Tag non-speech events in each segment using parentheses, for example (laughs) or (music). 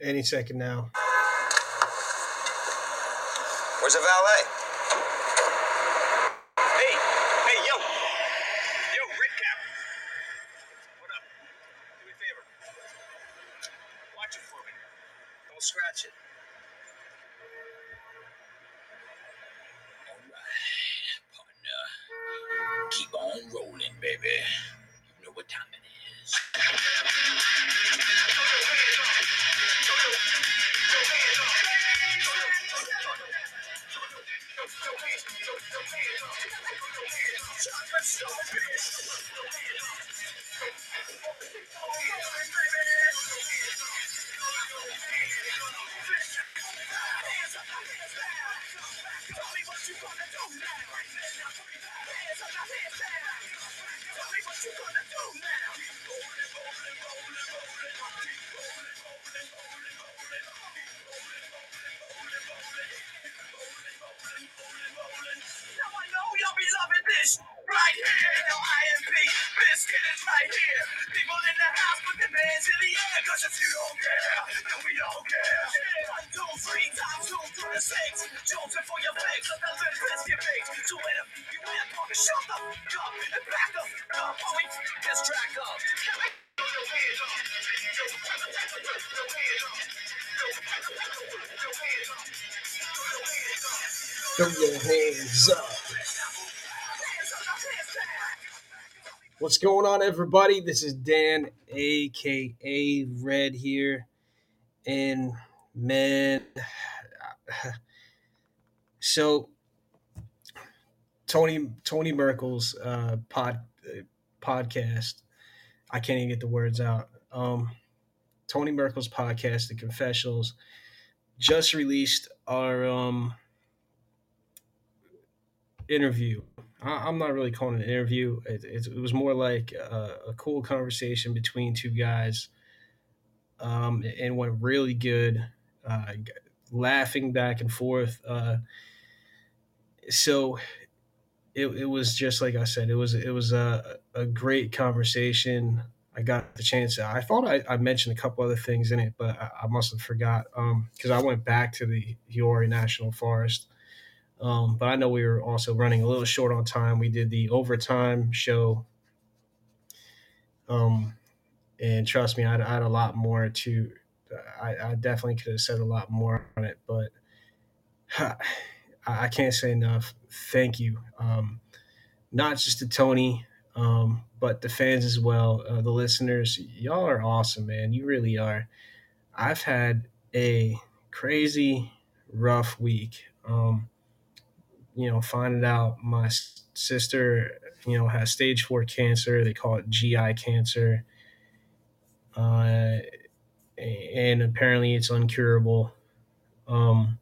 Any second now. Where's the valet? Hey, hey, yo. Yo, Red Cap. What up? Do me a favor. Watch it for me. Don't scratch it. Right here. L-I-M-P, biscuit is right here. People in the house hands in the air. Cause if you don't care, then we don't care. Times for your fix, let the a you shut the up and back up. This track up. Throw your hands up. What's going on, everybody? This is Dan, aka Red here, and man, (sighs) so Tony Tony Merkel's uh, pod uh, podcast. I can't even get the words out. Um, Tony Merkel's podcast, The Confessionals, just released our um, interview. I, I'm not really calling it an interview. It, it, it was more like a, a cool conversation between two guys, um, and went really good. Uh, laughing back and forth. Uh, so it, it was just like I said. It was it was a, a great conversation. I got the chance. I thought I, I mentioned a couple other things in it, but I, I must have forgot because I went back to the Hiori National Forest. Um, but I know we were also running a little short on time. We did the overtime show. Um, and trust me, I had, I had a lot more to. I, I definitely could have said a lot more on it, but (sighs) I, I can't say enough. Thank you, um, not just to Tony, um, but the fans as well, uh, the listeners. Y'all are awesome, man. You really are. I've had a crazy, rough week. Um, you know, finding out my sister, you know, has stage four cancer. They call it GI cancer. Uh, and apparently it's uncurable. Um,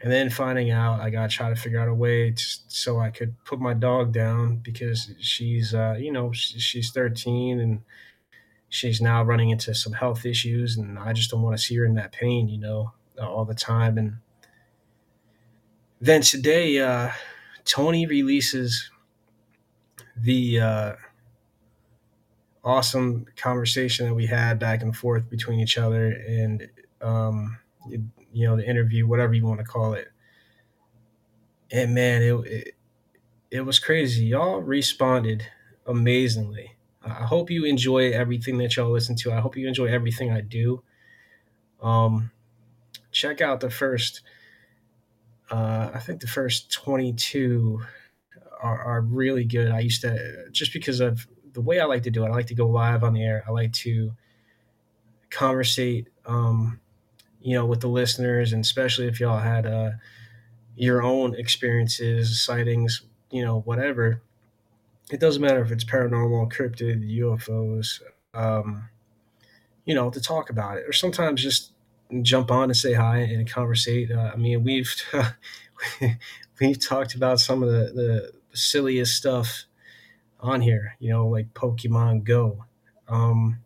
and then finding out, I got to try to figure out a way to, so I could put my dog down because she's, uh, you know, she's 13 and she's now running into some health issues. And I just don't want to see her in that pain, you know, all the time. And then today, uh, Tony releases the uh, awesome conversation that we had back and forth between each other and, um, you, you know, the interview, whatever you want to call it. And man, it, it, it was crazy. Y'all responded amazingly. I hope you enjoy everything that y'all listen to. I hope you enjoy everything I do. Um, check out the first, uh, I think the first 22 are, are really good. I used to, just because of the way I like to do it, I like to go live on the air. I like to conversate, um, you know, with the listeners, and especially if y'all had uh, your own experiences, sightings, you know, whatever. It doesn't matter if it's paranormal, cryptid, UFOs, um, you know, to talk about it, or sometimes just jump on and say hi and conversate. Uh, I mean, we've (laughs) we've talked about some of the, the silliest stuff on here, you know, like Pokemon Go. Um,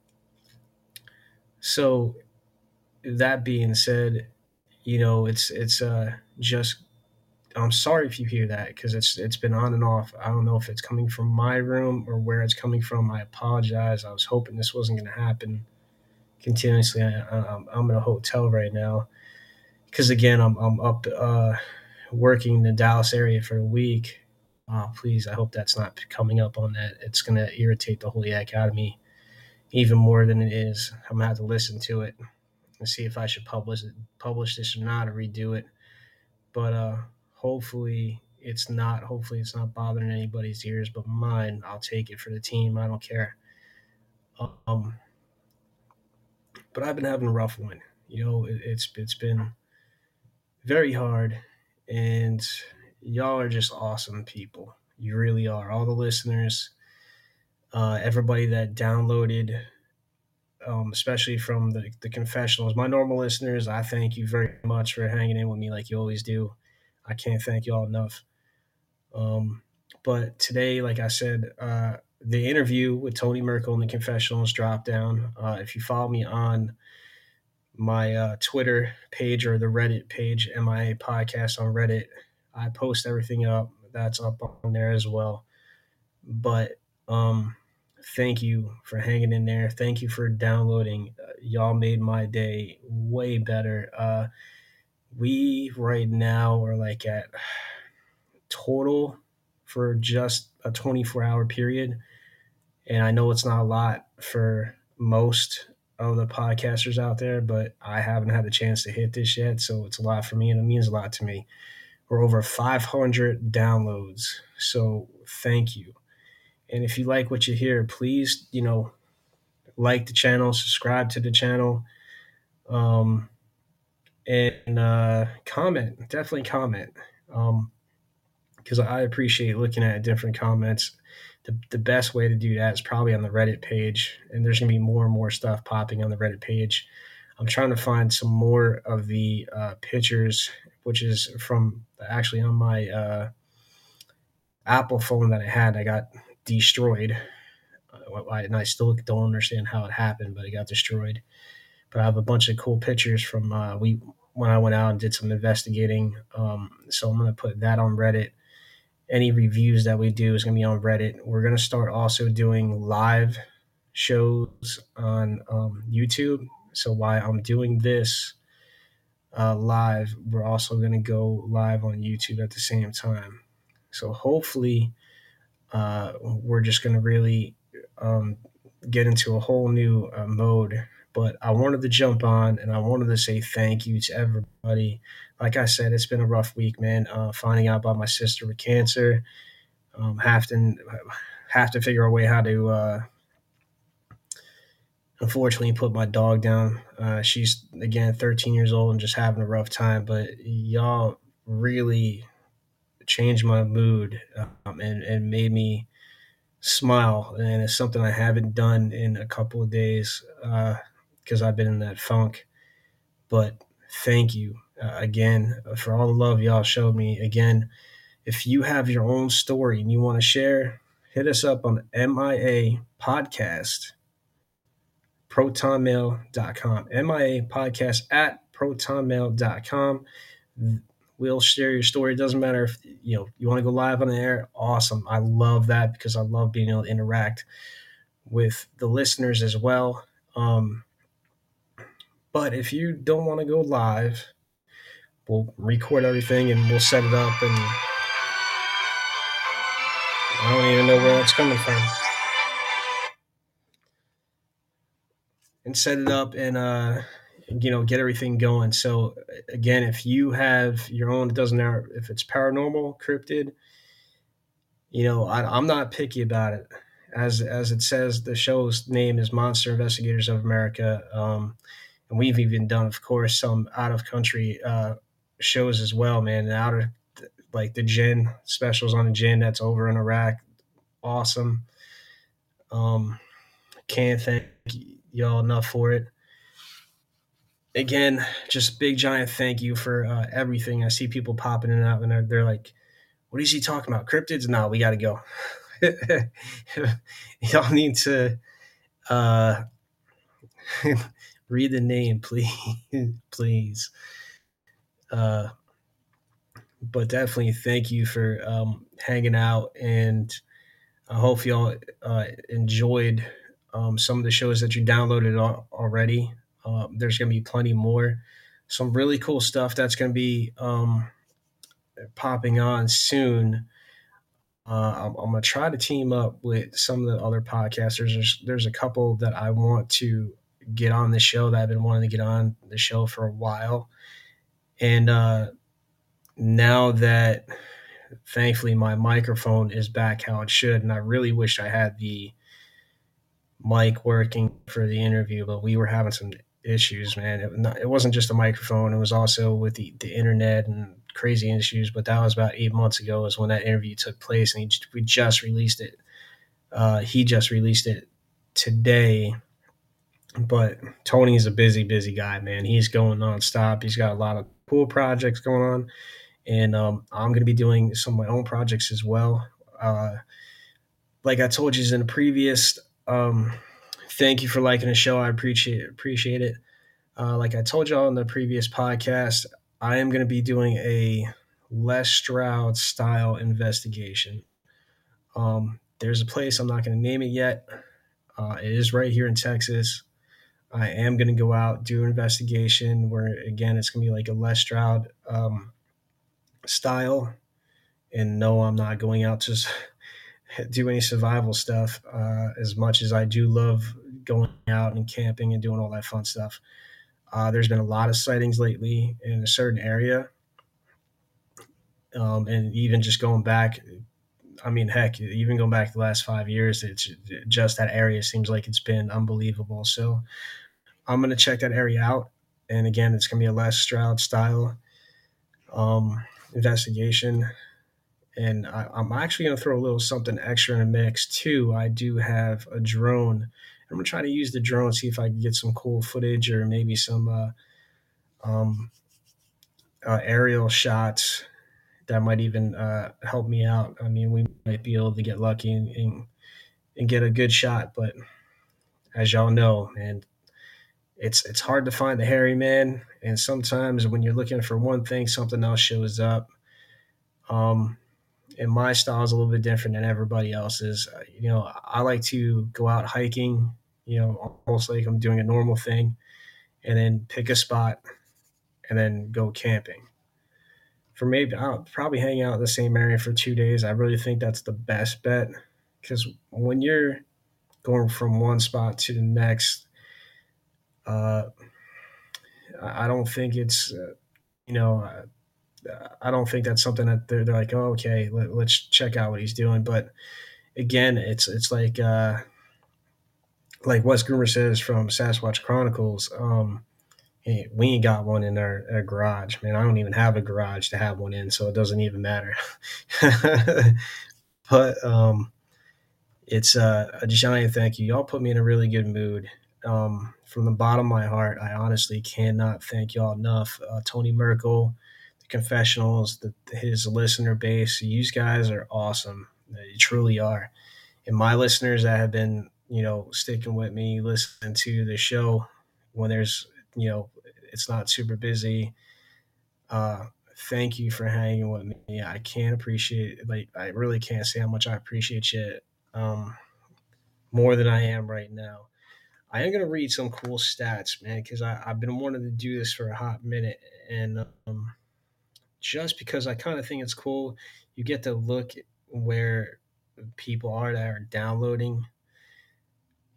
so that being said, you know, it's it's uh, just. I'm sorry if you hear that because it's it's been on and off. I don't know if it's coming from my room or where it's coming from. I apologize. I was hoping this wasn't going to happen. Continuously. I, I'm, I'm in a hotel right now because again, I'm I'm up uh, working in the Dallas area for a week. Oh, please, I hope that's not coming up on that. It's gonna irritate the holy me even more than it is. I'm gonna have to listen to it and see if I should publish it, publish this or not, or redo it. But uh, hopefully it's not. Hopefully it's not bothering anybody's ears but mine. I'll take it for the team. I don't care. Um, but I've been having a rough one. You know, it, it's it's been very hard, and y'all are just awesome people. You really are. All the listeners, uh, everybody that downloaded, um, especially from the, the confessionals. My normal listeners, I thank you very much for hanging in with me like you always do. I can't thank y'all enough. Um, but today, like I said, uh, the interview with Tony Merkel in the confessionals drop down. Uh, if you follow me on my uh, Twitter page or the Reddit page, MIA Podcast on Reddit, I post everything up. That's up on there as well. But um, thank you for hanging in there. Thank you for downloading. Uh, y'all made my day way better. Uh, we right now are like at total for just a 24 hour period. And I know it's not a lot for most of the podcasters out there, but I haven't had the chance to hit this yet. So it's a lot for me and it means a lot to me. We're over 500 downloads. So thank you. And if you like what you hear, please, you know, like the channel, subscribe to the channel, um, and uh, comment. Definitely comment. Um, because I appreciate looking at different comments. The, the best way to do that is probably on the Reddit page, and there's gonna be more and more stuff popping on the Reddit page. I'm trying to find some more of the uh, pictures, which is from actually on my uh, Apple phone that I had. I got destroyed, uh, and I still don't understand how it happened, but it got destroyed. But I have a bunch of cool pictures from uh, we when I went out and did some investigating. Um, so I'm gonna put that on Reddit any reviews that we do is going to be on Reddit. We're going to start also doing live shows on um, YouTube. So while I'm doing this uh, live, we're also going to go live on YouTube at the same time. So hopefully, uh, we're just going to really um, get into a whole new uh, mode. But I wanted to jump on and I wanted to say thank you to everybody like I said, it's been a rough week, man. Uh, finding out about my sister with cancer, um, have to have to figure a way how to. Uh, unfortunately, put my dog down. Uh, she's again 13 years old and just having a rough time. But y'all really changed my mood um, and and made me smile. And it's something I haven't done in a couple of days because uh, I've been in that funk. But thank you uh, again for all the love y'all showed me. Again, if you have your own story and you want to share, hit us up on MIA podcast protonmail.com mia podcast at protonmail.com we'll share your story it doesn't matter if you know you want to go live on the air awesome i love that because i love being able to interact with the listeners as well um, but if you don't want to go live we'll record everything and we'll set it up and I don't even know where it's coming from. And set it up and uh you know get everything going. So again, if you have your own, it doesn't matter if it's paranormal, cryptid. You know, I, am not picky about it. As as it says, the show's name is Monster Investigators of America. Um, and we've even done, of course, some out of country uh, shows as well, man. Out of like the djinn specials on the djinn that's over in Iraq, awesome. Um, can't thank y'all enough for it. Again, just big giant thank you for uh, everything. I see people popping in and out, and they're, they're like, "What is he talking about? Cryptids? No, we got to go." (laughs) y'all need to uh, (laughs) read the name, please, (laughs) please. Uh, but definitely thank you for um, hanging out, and I hope y'all uh, enjoyed um, some of the shows that you downloaded al- already. Uh, there's going to be plenty more. Some really cool stuff that's going to be um, popping on soon. Uh, I'm, I'm gonna try to team up with some of the other podcasters. There's there's a couple that I want to get on the show that I've been wanting to get on the show for a while, and uh, now that thankfully my microphone is back how it should, and I really wish I had the mic working for the interview, but we were having some issues, man. It, not, it wasn't just the microphone; it was also with the the internet and crazy issues. But that was about eight months ago, is when that interview took place, and he, we just released it. Uh, he just released it today. But Tony's a busy, busy guy, man. He's going nonstop. He's got a lot of cool projects going on, and um, I'm going to be doing some of my own projects as well. Uh, like I told you in the previous, um, thank you for liking the show. I appreciate appreciate it. Uh, like I told y'all in the previous podcast, I am going to be doing a Les Stroud style investigation. Um, there's a place I'm not going to name it yet. Uh, it is right here in Texas. I am going to go out do an investigation where again it's going to be like a Les Stroud um, style, and no, I'm not going out to (laughs) do any survival stuff. Uh, as much as I do love going out and camping and doing all that fun stuff, uh, there's been a lot of sightings lately in a certain area, um, and even just going back. I mean, heck, even going back the last five years, it's just that area seems like it's been unbelievable. So I'm gonna check that area out, and again, it's gonna be a Les Stroud style um, investigation. And I, I'm actually gonna throw a little something extra in the mix too. I do have a drone. I'm gonna try to use the drone, see if I can get some cool footage or maybe some uh, um, uh, aerial shots that might even uh, help me out. I mean, we might be able to get lucky and, and, and get a good shot, but as y'all know, man, it's it's hard to find the hairy man, and sometimes when you're looking for one thing, something else shows up. Um, and my style is a little bit different than everybody else's. Uh, you know, I like to go out hiking, you know, almost like I'm doing a normal thing, and then pick a spot, and then go camping. For maybe I'll probably hang out in the same area for two days. I really think that's the best bet because when you're going from one spot to the next, uh, I don't think it's, uh, you know, uh, I don't think that's something that they're, they're like, oh, okay, let, us check out what he's doing. But again, it's it's like uh, like Wes Germer says from Sasquatch Chronicles. Um, we ain't got one in our, our, garage, man. I don't even have a garage to have one in, so it doesn't even matter. (laughs) but um, it's uh, a giant thank you. Y'all put me in a really good mood. Um, from the bottom of my heart, I honestly cannot thank y'all enough. Uh, Tony Merkel, the confessionals, the, his listener base, you guys are awesome. You truly are. And my listeners that have been, you know, sticking with me, listening to the show when there's, you know, it's not super busy. Uh, thank you for hanging with me. I can't appreciate, like, I really can't say how much I appreciate you um, more than I am right now. I am gonna read some cool stats, man, because I've been wanting to do this for a hot minute, and um, just because I kind of think it's cool, you get to look where people are that are downloading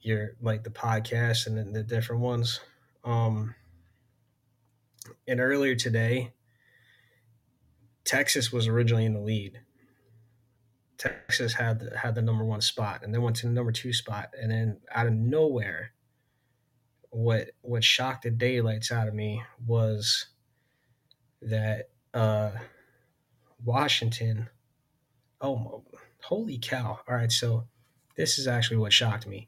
your like the podcast and the, the different ones. Um, and earlier today, Texas was originally in the lead. Texas had had the number one spot, and then went to the number two spot, and then out of nowhere, what what shocked the daylights out of me was that uh, Washington. Oh, holy cow! All right, so this is actually what shocked me.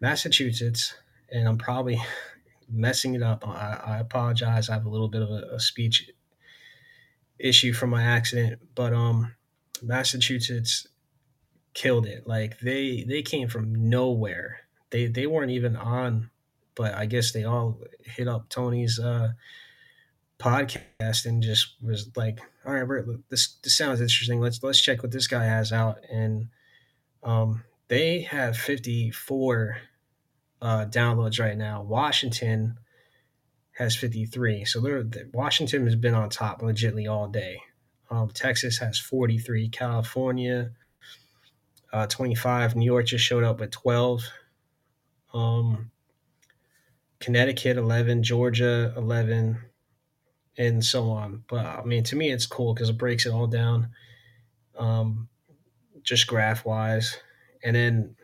Massachusetts, and I'm probably (laughs) messing it up. I, I apologize. I have a little bit of a, a speech issue from my accident, but um, Massachusetts killed it. Like they they came from nowhere. They they weren't even on but I guess they all hit up Tony's uh, podcast and just was like, "All right, Bert, this this sounds interesting. Let's let's check what this guy has out." And um, they have 54 uh, downloads right now. Washington has 53. So they're, Washington has been on top legitly all day. Um, Texas has 43. California, uh, 25. New York just showed up with 12. Um, Connecticut, 11. Georgia, 11. And so on. But I mean, to me, it's cool because it breaks it all down, um, just graph wise. And then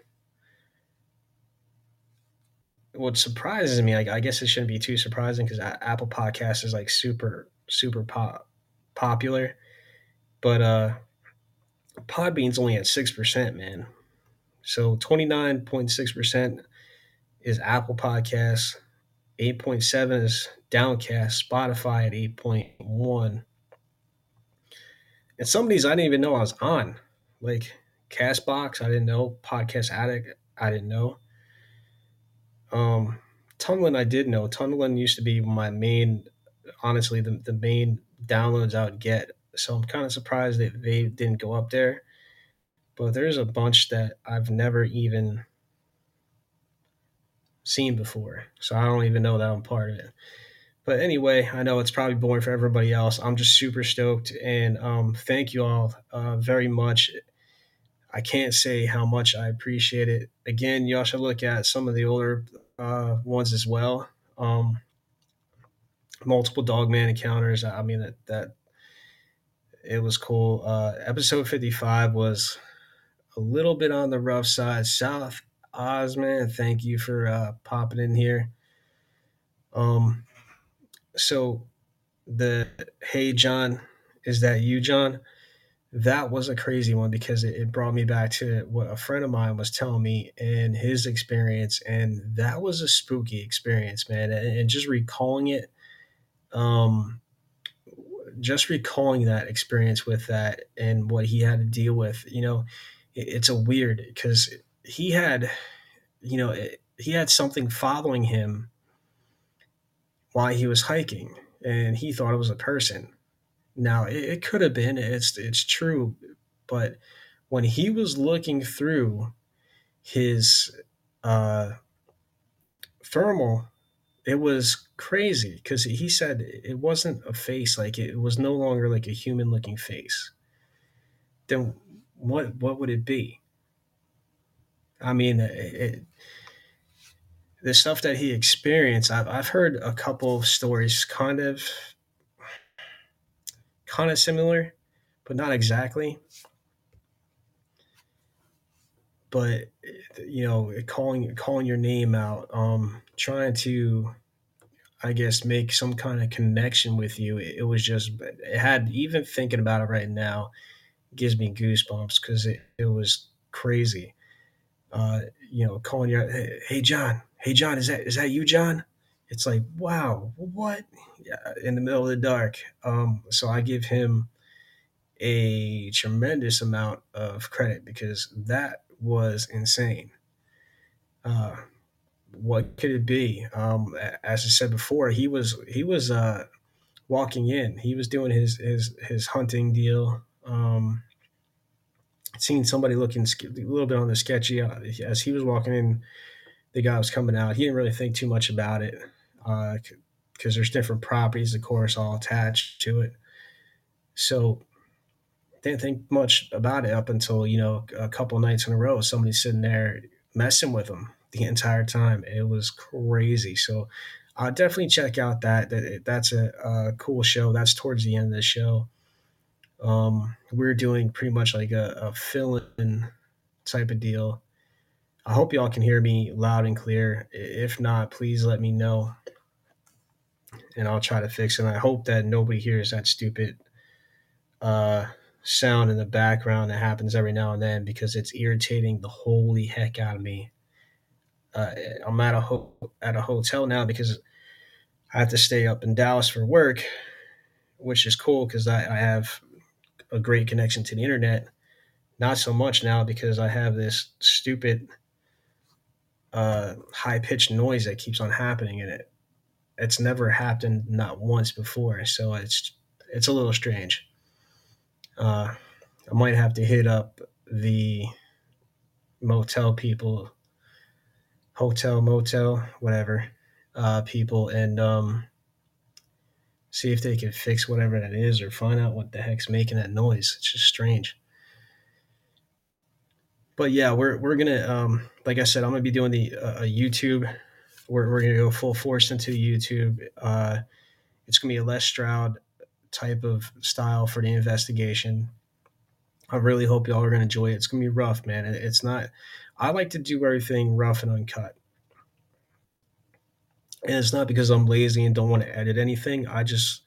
what surprises me, I, I guess it shouldn't be too surprising because Apple Podcast is like super, super pop, popular. But uh, Podbean's only at 6%, man. So 29.6% is Apple Podcasts, 8.7 is Downcast, Spotify at 8.1. And some of these I didn't even know I was on. Like Castbox, I didn't know. Podcast Addict, I didn't know. Um, I did know. Tunneling used to be my main, honestly, the, the main downloads I would get. So I'm kind of surprised that they didn't go up there. But there's a bunch that I've never even seen before. So I don't even know that I'm part of it. But anyway, I know it's probably boring for everybody else. I'm just super stoked. And um, thank you all uh, very much. I can't say how much I appreciate it. Again, y'all should look at some of the older uh, ones as well. Um, multiple Dogman encounters. I mean that that it was cool. Uh, episode 55 was a little bit on the rough side. South Osman, thank you for uh, popping in here. Um, so the hey John, is that you, John? That was a crazy one because it, it, brought me back to what a friend of mine was telling me and his experience and that was a spooky experience man and, and just recalling it um just recalling that experience with that and what he had to deal with you know it, it's a weird because he had you know it, he had something following him while he was hiking and he thought it was a person now it, it could have been. It's it's true, but when he was looking through his uh, thermal, it was crazy because he said it wasn't a face like it was no longer like a human looking face. Then what what would it be? I mean, it, the stuff that he experienced, I've, I've heard a couple of stories kind of kind of similar, but not exactly. But you know, calling calling your name out, um, trying to, I guess, make some kind of connection with you. It, it was just, it had even thinking about it right now, gives me goosebumps because it, it was crazy. Uh, you know, calling your, hey, hey John, hey John, is that is that you, John? It's like, wow, what? Yeah, in the middle of the dark. Um, so I give him a tremendous amount of credit because that was insane. Uh, what could it be? Um, as I said before, he was he was uh, walking in. He was doing his his his hunting deal. Um, seen somebody looking a little bit on the sketchy uh, as he was walking in. The guy was coming out. He didn't really think too much about it because uh, there's different properties, of course, all attached to it. So didn't think much about it up until you know a couple nights in a row. Somebody sitting there messing with them the entire time. It was crazy. So uh, definitely check out that. that that's a, a, cool show. That's towards the end of the show. Um, we're doing pretty much like a, a fill-in type of deal. I hope y'all can hear me loud and clear. If not, please let me know and I'll try to fix it. And I hope that nobody hears that stupid uh, sound in the background that happens every now and then because it's irritating the holy heck out of me. Uh, I'm at a ho- at a hotel now because I have to stay up in Dallas for work, which is cool because I, I have a great connection to the internet. Not so much now because I have this stupid uh, high pitched noise that keeps on happening, and it it's never happened not once before. So it's it's a little strange. Uh, I might have to hit up the motel people. hotel, motel, whatever uh, people, and um, see if they can fix whatever that is or find out what the heck's making that noise. It's just strange. But yeah, we're we're gonna um, like I said, I'm gonna be doing the uh, YouTube. We're we're gonna go full force into YouTube. Uh, it's gonna be a Les Stroud type of style for the investigation. I really hope y'all are gonna enjoy it. It's gonna be rough, man. It's not. I like to do everything rough and uncut. And it's not because I'm lazy and don't want to edit anything. I just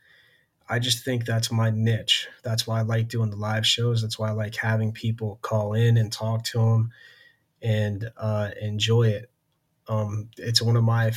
I just think that's my niche. That's why I like doing the live shows. That's why I like having people call in and talk to them and uh, enjoy it. Um, it's one of my